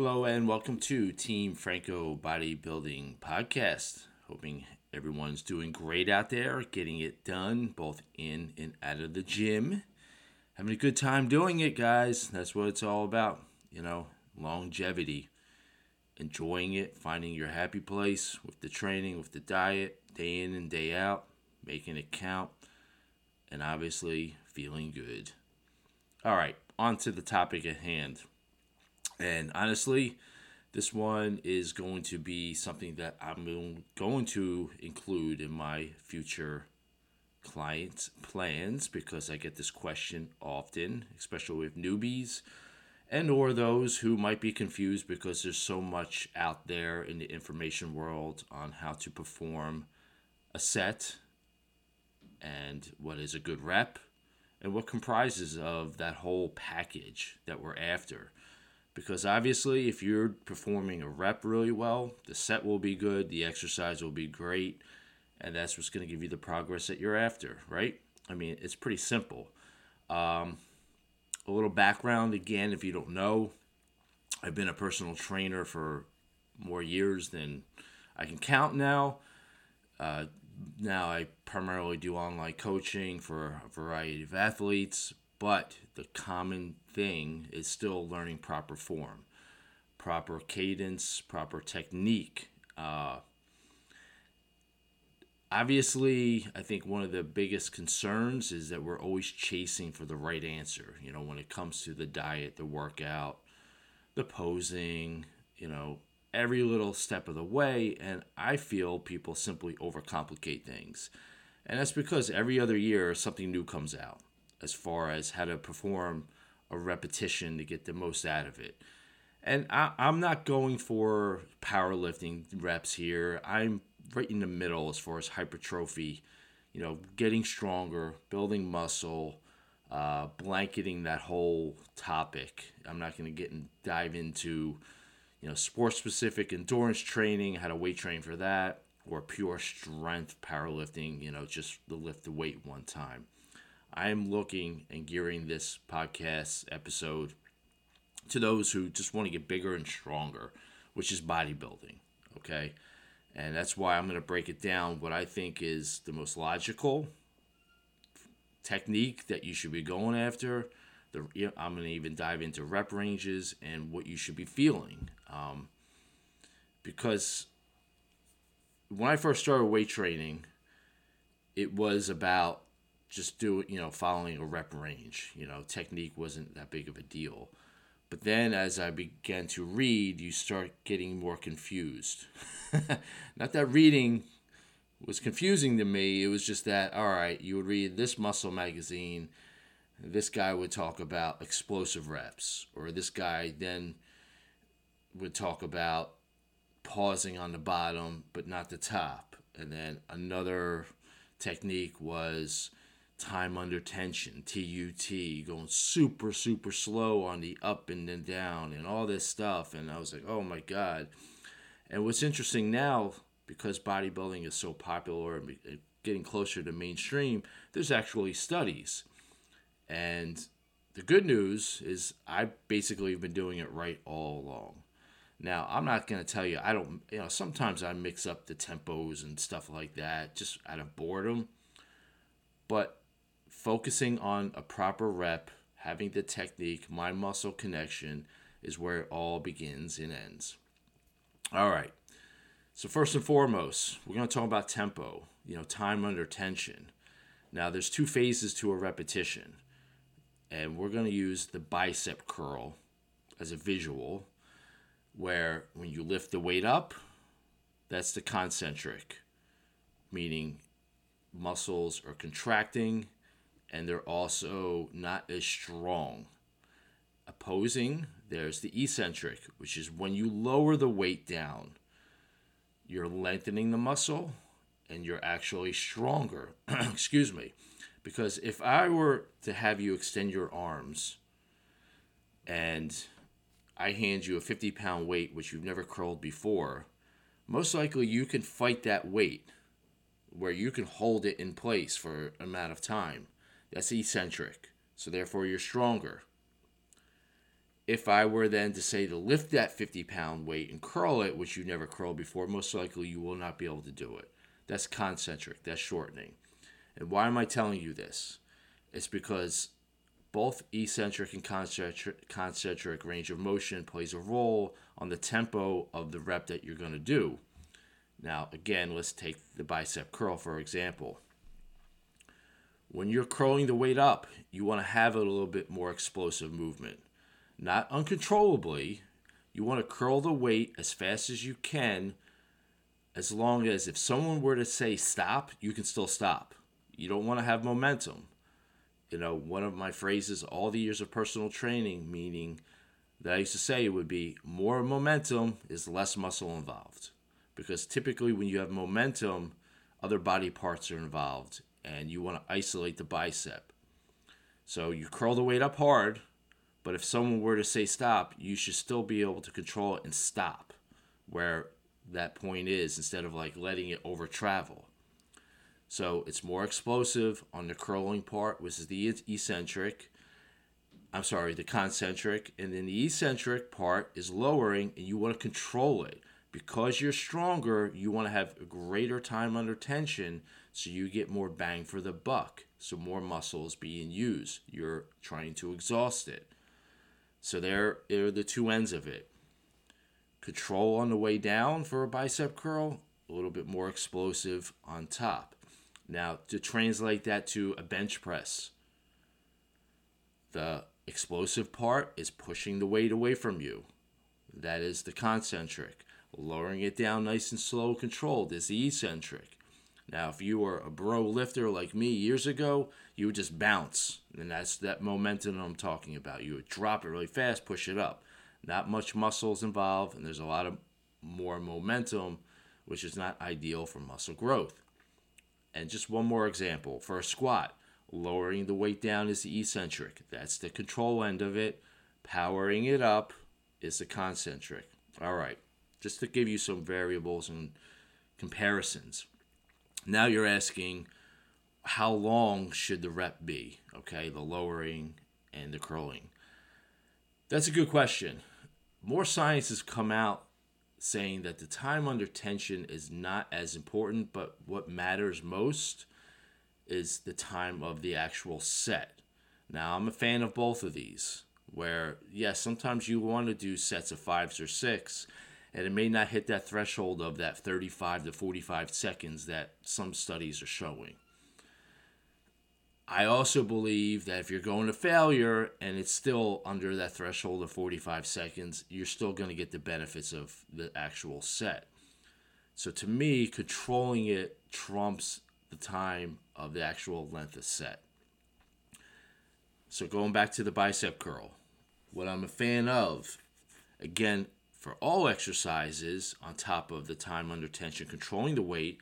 Hello and welcome to Team Franco Bodybuilding Podcast. Hoping everyone's doing great out there, getting it done both in and out of the gym. Having a good time doing it, guys. That's what it's all about. You know, longevity. Enjoying it, finding your happy place with the training, with the diet, day in and day out, making it count, and obviously feeling good. All right, on to the topic at hand. And honestly, this one is going to be something that I'm going to include in my future client plans because I get this question often, especially with newbies and or those who might be confused because there's so much out there in the information world on how to perform a set and what is a good rep and what comprises of that whole package that we're after because obviously if you're performing a rep really well the set will be good the exercise will be great and that's what's going to give you the progress that you're after right? I mean it's pretty simple. Um, a little background again if you don't know i've been a personal trainer for more years than i can count now. Uh, now i primarily do online coaching for a variety of athletes but the common thing is still learning proper form, proper cadence, proper technique. Uh, obviously, I think one of the biggest concerns is that we're always chasing for the right answer. You know, when it comes to the diet, the workout, the posing, you know, every little step of the way. And I feel people simply overcomplicate things. And that's because every other year something new comes out as far as how to perform a repetition to get the most out of it. And I, am not going for powerlifting reps here. I'm right in the middle as far as hypertrophy, you know, getting stronger, building muscle, uh, blanketing that whole topic. I'm not going to get and dive into, you know, sports specific endurance training, how to weight train for that, or pure strength powerlifting, you know, just to lift the weight one time. I'm looking and gearing this podcast episode to those who just want to get bigger and stronger, which is bodybuilding. Okay. And that's why I'm going to break it down what I think is the most logical technique that you should be going after. The, I'm going to even dive into rep ranges and what you should be feeling. Um, because when I first started weight training, it was about just do it, you know following a rep range you know technique wasn't that big of a deal. But then as i began to read you start getting more confused. Not that reading was confusing to me it was just that all right you would read this muscle magazine this guy would talk about explosive reps or this guy then would talk about pausing on the bottom but not the top. And then another technique was time under tension, TUT, going super, super slow on the up and then down and all this stuff. And I was like, oh my God. And what's interesting now, because bodybuilding is so popular and getting closer to mainstream, there's actually studies. And the good news is I basically have been doing it right all along. Now, I'm not going to tell you, I don't, you know, sometimes I mix up the tempos and stuff like that just out of boredom. But focusing on a proper rep, having the technique, mind muscle connection is where it all begins and ends. All right. So first and foremost, we're going to talk about tempo, you know, time under tension. Now there's two phases to a repetition. And we're going to use the bicep curl as a visual where when you lift the weight up, that's the concentric, meaning muscles are contracting and they're also not as strong. Opposing, there's the eccentric, which is when you lower the weight down, you're lengthening the muscle and you're actually stronger. Excuse me. Because if I were to have you extend your arms and I hand you a 50 pound weight, which you've never curled before, most likely you can fight that weight where you can hold it in place for an amount of time. That's eccentric. So therefore you're stronger. if I were then to say to lift that 50 pound weight and curl it, which you never curled before, most likely you will not be able to do it. That's concentric, that's shortening. And why am I telling you this? It's because both eccentric and concentric, concentric range of motion plays a role on the tempo of the rep that you're going to do. Now, again, let's take the bicep curl for example. When you're curling the weight up, you want to have a little bit more explosive movement not uncontrollably. You want to curl the weight as fast as you can, as long as if someone were to say stop, you can still stop. You don't want to have momentum. You know, one of my phrases all the years of personal training, meaning that I used to say would be more momentum is less muscle involved. Because typically, when you have momentum, other body parts are involved and you want to isolate the bicep. So you curl the weight up hard, but if someone were to say stop, you should still be able to control it and stop where that point is instead of like letting it over travel. So it's more explosive on the curling part, which is the eccentric. I'm sorry, the concentric. And then the eccentric part is lowering, and you want to control it. Because you're stronger, you want to have a greater time under tension so you get more bang for the buck. So more muscle is being used. You're trying to exhaust it. So there are the two ends of it. Control on the way down for a bicep curl, a little bit more explosive on top. Now, to translate that to a bench press, the explosive part is pushing the weight away from you. That is the concentric. Lowering it down nice and slow, controlled, is the eccentric. Now, if you were a bro lifter like me years ago, you would just bounce. And that's that momentum I'm talking about. You would drop it really fast, push it up. Not much muscles involved, and there's a lot of more momentum, which is not ideal for muscle growth. And just one more example for a squat, lowering the weight down is the eccentric. That's the control end of it. Powering it up is the concentric. All right, just to give you some variables and comparisons. Now you're asking, how long should the rep be? Okay, the lowering and the curling. That's a good question. More science has come out saying that the time under tension is not as important, but what matters most is the time of the actual set. Now, I'm a fan of both of these, where, yes, sometimes you want to do sets of fives or six, and it may not hit that threshold of that 35 to 45 seconds that some studies are showing. I also believe that if you're going to failure and it's still under that threshold of 45 seconds, you're still going to get the benefits of the actual set. So to me, controlling it trumps the time of the actual length of set. So going back to the bicep curl, what I'm a fan of, again, for all exercises, on top of the time under tension, controlling the weight,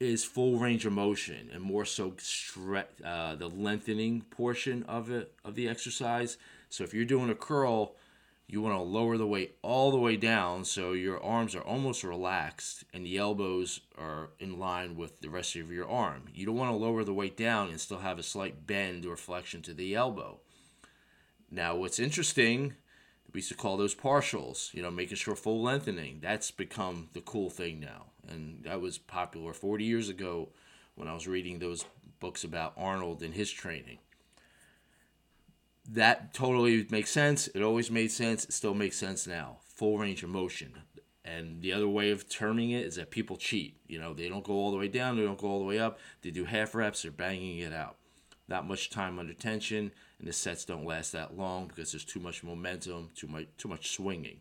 is full range of motion and more so stre- uh, the lengthening portion of it of the exercise. So if you're doing a curl, you want to lower the weight all the way down so your arms are almost relaxed and the elbows are in line with the rest of your arm. You don't want to lower the weight down and still have a slight bend or flexion to the elbow. Now, what's interesting we used to call those partials, you know, making sure full lengthening. That's become the cool thing now. And that was popular 40 years ago when I was reading those books about Arnold and his training. That totally makes sense. It always made sense. It still makes sense now. Full range of motion. And the other way of terming it is that people cheat. You know, they don't go all the way down, they don't go all the way up. They do half reps, they're banging it out. Not much time under tension, and the sets don't last that long because there's too much momentum, too much too much swinging.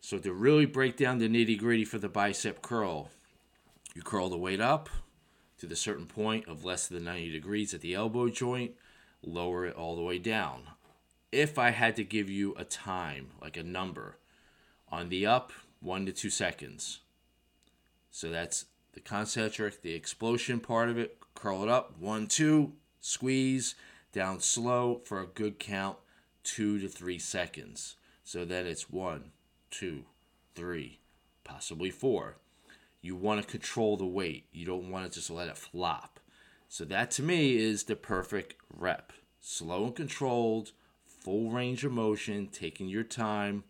So to really break down the nitty gritty for the bicep curl, you curl the weight up to the certain point of less than 90 degrees at the elbow joint, lower it all the way down. If I had to give you a time, like a number, on the up, one to two seconds. So that's the concentric, the explosion part of it, curl it up, one, two, squeeze, down slow for a good count, two to three seconds. So then it's one, two, three, possibly four. You want to control the weight. You don't want to just let it flop. So that to me is the perfect rep. Slow and controlled, full range of motion, taking your time,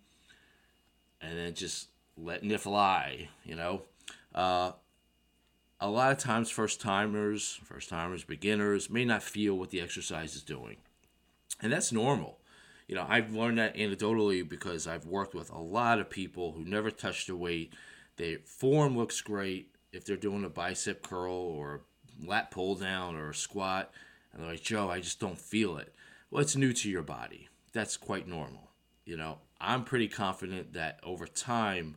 and then just letting it fly, you know. Uh, a lot of times, first timers, first timers, beginners may not feel what the exercise is doing. And that's normal. You know, I've learned that anecdotally because I've worked with a lot of people who never touched a weight. Their form looks great if they're doing a bicep curl or lat pull down or a squat. And they're like, Joe, I just don't feel it. Well, it's new to your body. That's quite normal. You know, I'm pretty confident that over time,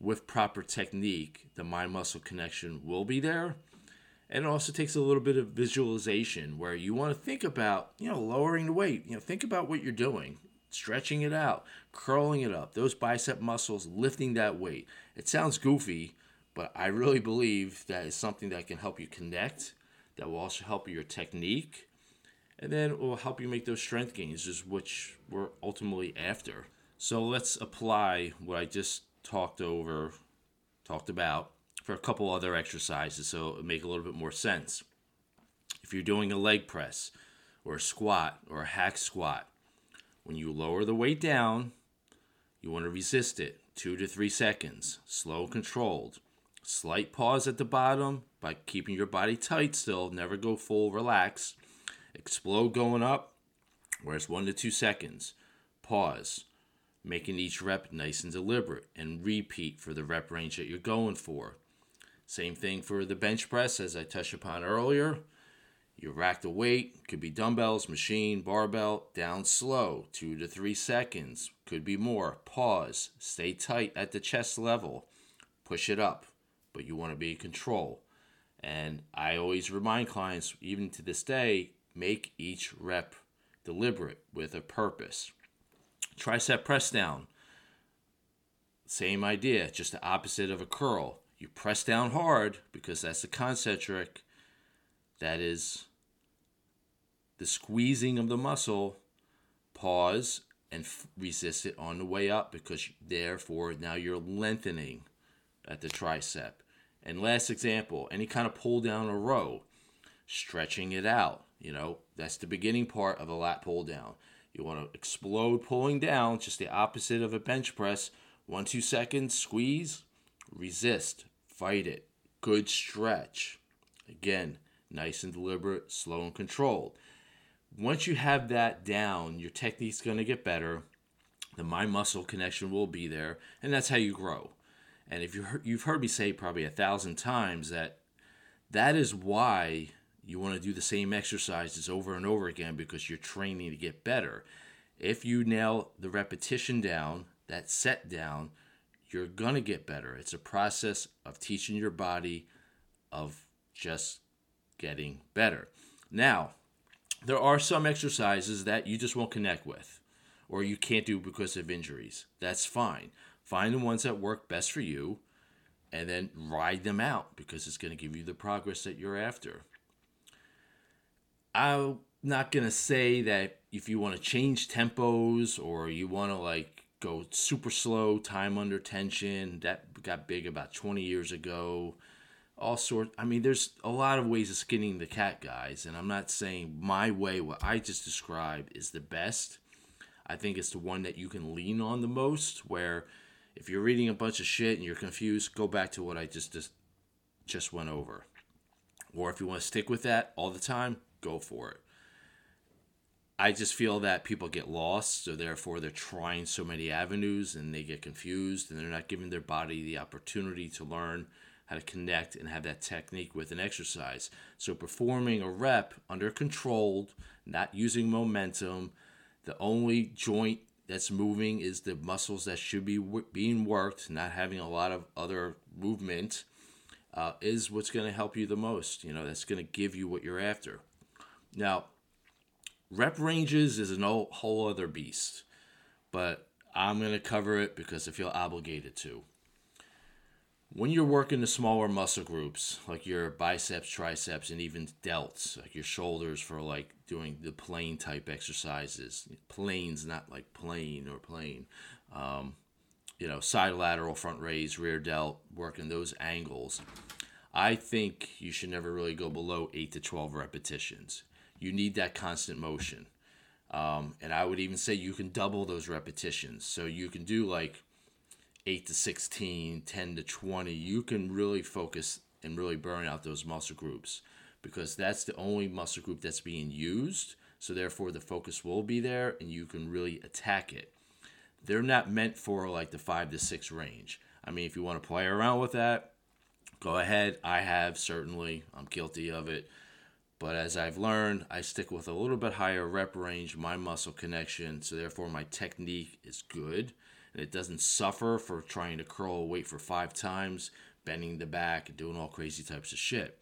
with proper technique, the mind muscle connection will be there. And it also takes a little bit of visualization where you want to think about, you know, lowering the weight. You know, think about what you're doing, stretching it out, curling it up, those bicep muscles, lifting that weight. It sounds goofy, but I really believe that is something that can help you connect, that will also help your technique, and then it will help you make those strength gains, which we're ultimately after. So let's apply what I just talked over, talked about for a couple other exercises so it make a little bit more sense. If you're doing a leg press or a squat or a hack squat, when you lower the weight down, you want to resist it two to three seconds, slow controlled. Slight pause at the bottom by keeping your body tight still, never go full relax. Explode going up, whereas one to two seconds. Pause making each rep nice and deliberate, and repeat for the rep range that you're going for. Same thing for the bench press, as I touched upon earlier. You rack the weight, could be dumbbells, machine, barbell, down slow, two to three seconds, could be more. Pause, stay tight at the chest level, push it up, but you want to be in control. And I always remind clients, even to this day, make each rep deliberate with a purpose. Tricep press down. Same idea, just the opposite of a curl. You press down hard because that's the concentric. That is the squeezing of the muscle. Pause and f- resist it on the way up because therefore now you're lengthening at the tricep. And last example, any kind of pull down a row, stretching it out. You know, that's the beginning part of a lat pull down. You want to explode pulling down, just the opposite of a bench press. One, two seconds, squeeze, resist, fight it. Good stretch. Again, nice and deliberate, slow and controlled. Once you have that down, your technique's going to get better. The mind muscle connection will be there, and that's how you grow. And if you you've heard me say probably a thousand times that that is why you want to do the same exercises over and over again because you're training to get better. If you nail the repetition down, that set down, you're going to get better. It's a process of teaching your body of just getting better. Now, there are some exercises that you just won't connect with or you can't do because of injuries. That's fine. Find the ones that work best for you and then ride them out because it's going to give you the progress that you're after. I'm not gonna say that if you want to change tempos or you want to like go super slow, time under tension, that got big about 20 years ago. All sorts. I mean, there's a lot of ways of skinning the cat, guys, and I'm not saying my way, what I just described, is the best. I think it's the one that you can lean on the most. Where if you're reading a bunch of shit and you're confused, go back to what I just just, just went over. Or if you want to stick with that all the time, go for it. I just feel that people get lost, so therefore they're trying so many avenues and they get confused and they're not giving their body the opportunity to learn how to connect and have that technique with an exercise. So performing a rep under controlled, not using momentum, the only joint that's moving is the muscles that should be w- being worked, not having a lot of other movement, uh, is what's going to help you the most. You know, that's going to give you what you're after. Now, rep ranges is a whole other beast, but I'm going to cover it because I feel obligated to. When you're working the smaller muscle groups, like your biceps, triceps, and even delts, like your shoulders for like doing the plane type exercises, planes, not like plane or plane, um, you know, side lateral, front raise, rear delt, working those angles. I think you should never really go below 8 to 12 repetitions you need that constant motion. Um, and I would even say you can double those repetitions. So you can do like 8 to 16, 10 to 20. You can really focus and really burn out those muscle groups because that's the only muscle group that's being used. So therefore, the focus will be there and you can really attack it. They're not meant for like the 5 to 6 range. I mean, if you want to play around with that, go ahead. I have certainly, I'm guilty of it. But as I've learned, I stick with a little bit higher rep range, my muscle connection, so therefore my technique is good. And it doesn't suffer for trying to curl a weight for five times, bending the back, doing all crazy types of shit.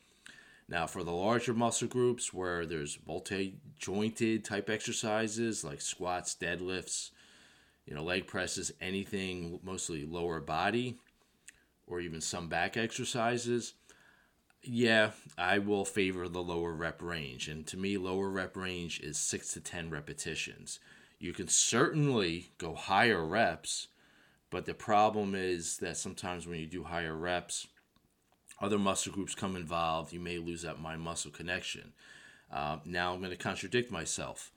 Now, for the larger muscle groups where there's multi jointed type exercises like squats, deadlifts, you know, leg presses, anything mostly lower body, or even some back exercises, yeah, I will favor the lower rep range. And to me, lower rep range is six to 10 repetitions. You can certainly go higher reps, but the problem is that sometimes when you do higher reps, other muscle groups come involved. You may lose that mind muscle connection. Uh, now I'm going to contradict myself.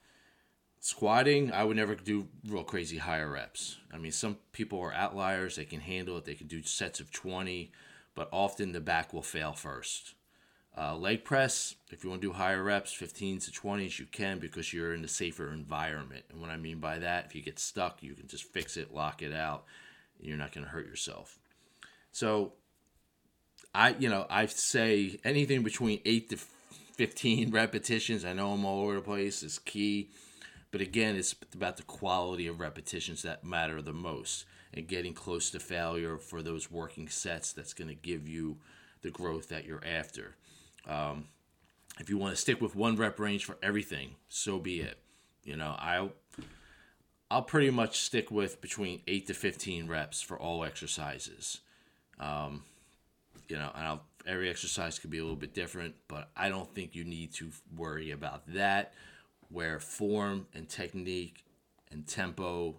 Squatting, I would never do real crazy higher reps. I mean, some people are outliers. They can handle it. They can do sets of 20 but often the back will fail first. Uh, leg press, if you want to do higher reps, 15s to 20s, you can because you're in a safer environment. And what I mean by that, if you get stuck, you can just fix it, lock it out, and you're not going to hurt yourself. So, I, you know, I say anything between 8 to 15 repetitions, I know I'm all over the place, is key. But again, it's about the quality of repetitions that matter the most and getting close to failure for those working sets that's going to give you the growth that you're after. Um, if you want to stick with one rep range for everything, so be it. You know, I'll I'll pretty much stick with between eight to fifteen reps for all exercises. Um, you know, and I'll, every exercise could be a little bit different, but I don't think you need to worry about that. Where form and technique and tempo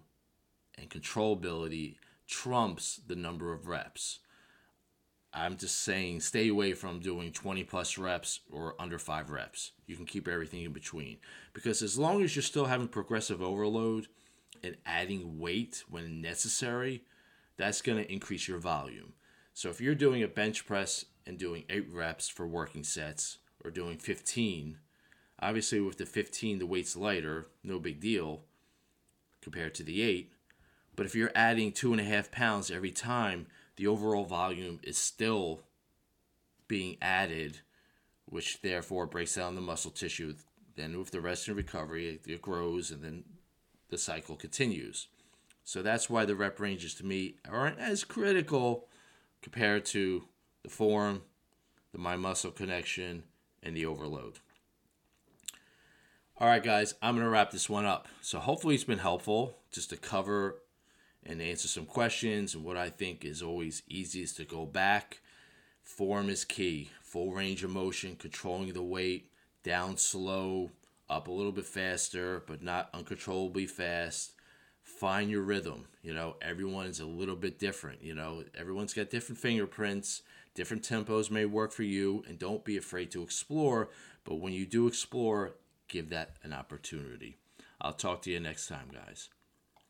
and controllability trumps the number of reps. I'm just saying stay away from doing 20 plus reps or under 5 reps. You can keep everything in between. Because as long as you're still having progressive overload and adding weight when necessary, that's going to increase your volume. So if you're doing a bench press and doing 8 reps for working sets or doing 15, obviously with the 15 the weight's lighter, no big deal compared to the 8 but if you're adding two and a half pounds every time, the overall volume is still being added, which therefore breaks down the muscle tissue. Then, with the rest and recovery, it grows and then the cycle continues. So that's why the rep ranges to me aren't as critical compared to the form, the mind muscle connection, and the overload. All right, guys, I'm going to wrap this one up. So hopefully it's been helpful just to cover and answer some questions. And what I think is always easiest to go back. Form is key. Full range of motion, controlling the weight, down slow, up a little bit faster, but not uncontrollably fast. Find your rhythm. You know, everyone's a little bit different. You know, everyone's got different fingerprints. Different tempos may work for you, and don't be afraid to explore. But when you do explore, give that an opportunity. I'll talk to you next time, guys.